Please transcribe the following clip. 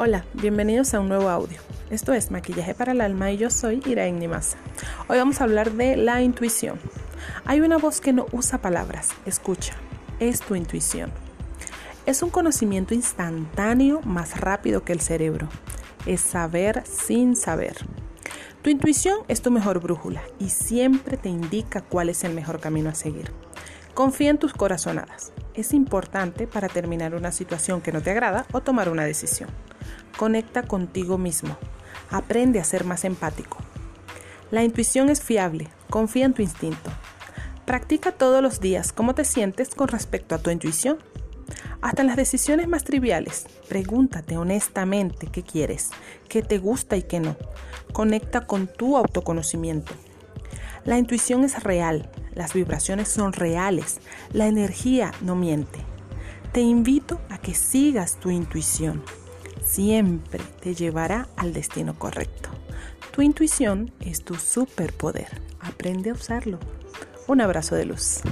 Hola, bienvenidos a un nuevo audio. Esto es Maquillaje para el Alma y yo soy Iraín Nimasa. Hoy vamos a hablar de la intuición. Hay una voz que no usa palabras, escucha, es tu intuición. Es un conocimiento instantáneo más rápido que el cerebro. Es saber sin saber. Tu intuición es tu mejor brújula y siempre te indica cuál es el mejor camino a seguir. Confía en tus corazonadas. Es importante para terminar una situación que no te agrada o tomar una decisión. Conecta contigo mismo. Aprende a ser más empático. La intuición es fiable. Confía en tu instinto. Practica todos los días cómo te sientes con respecto a tu intuición. Hasta en las decisiones más triviales, pregúntate honestamente qué quieres, qué te gusta y qué no. Conecta con tu autoconocimiento. La intuición es real, las vibraciones son reales, la energía no miente. Te invito a que sigas tu intuición. Siempre te llevará al destino correcto. Tu intuición es tu superpoder. Aprende a usarlo. Un abrazo de luz.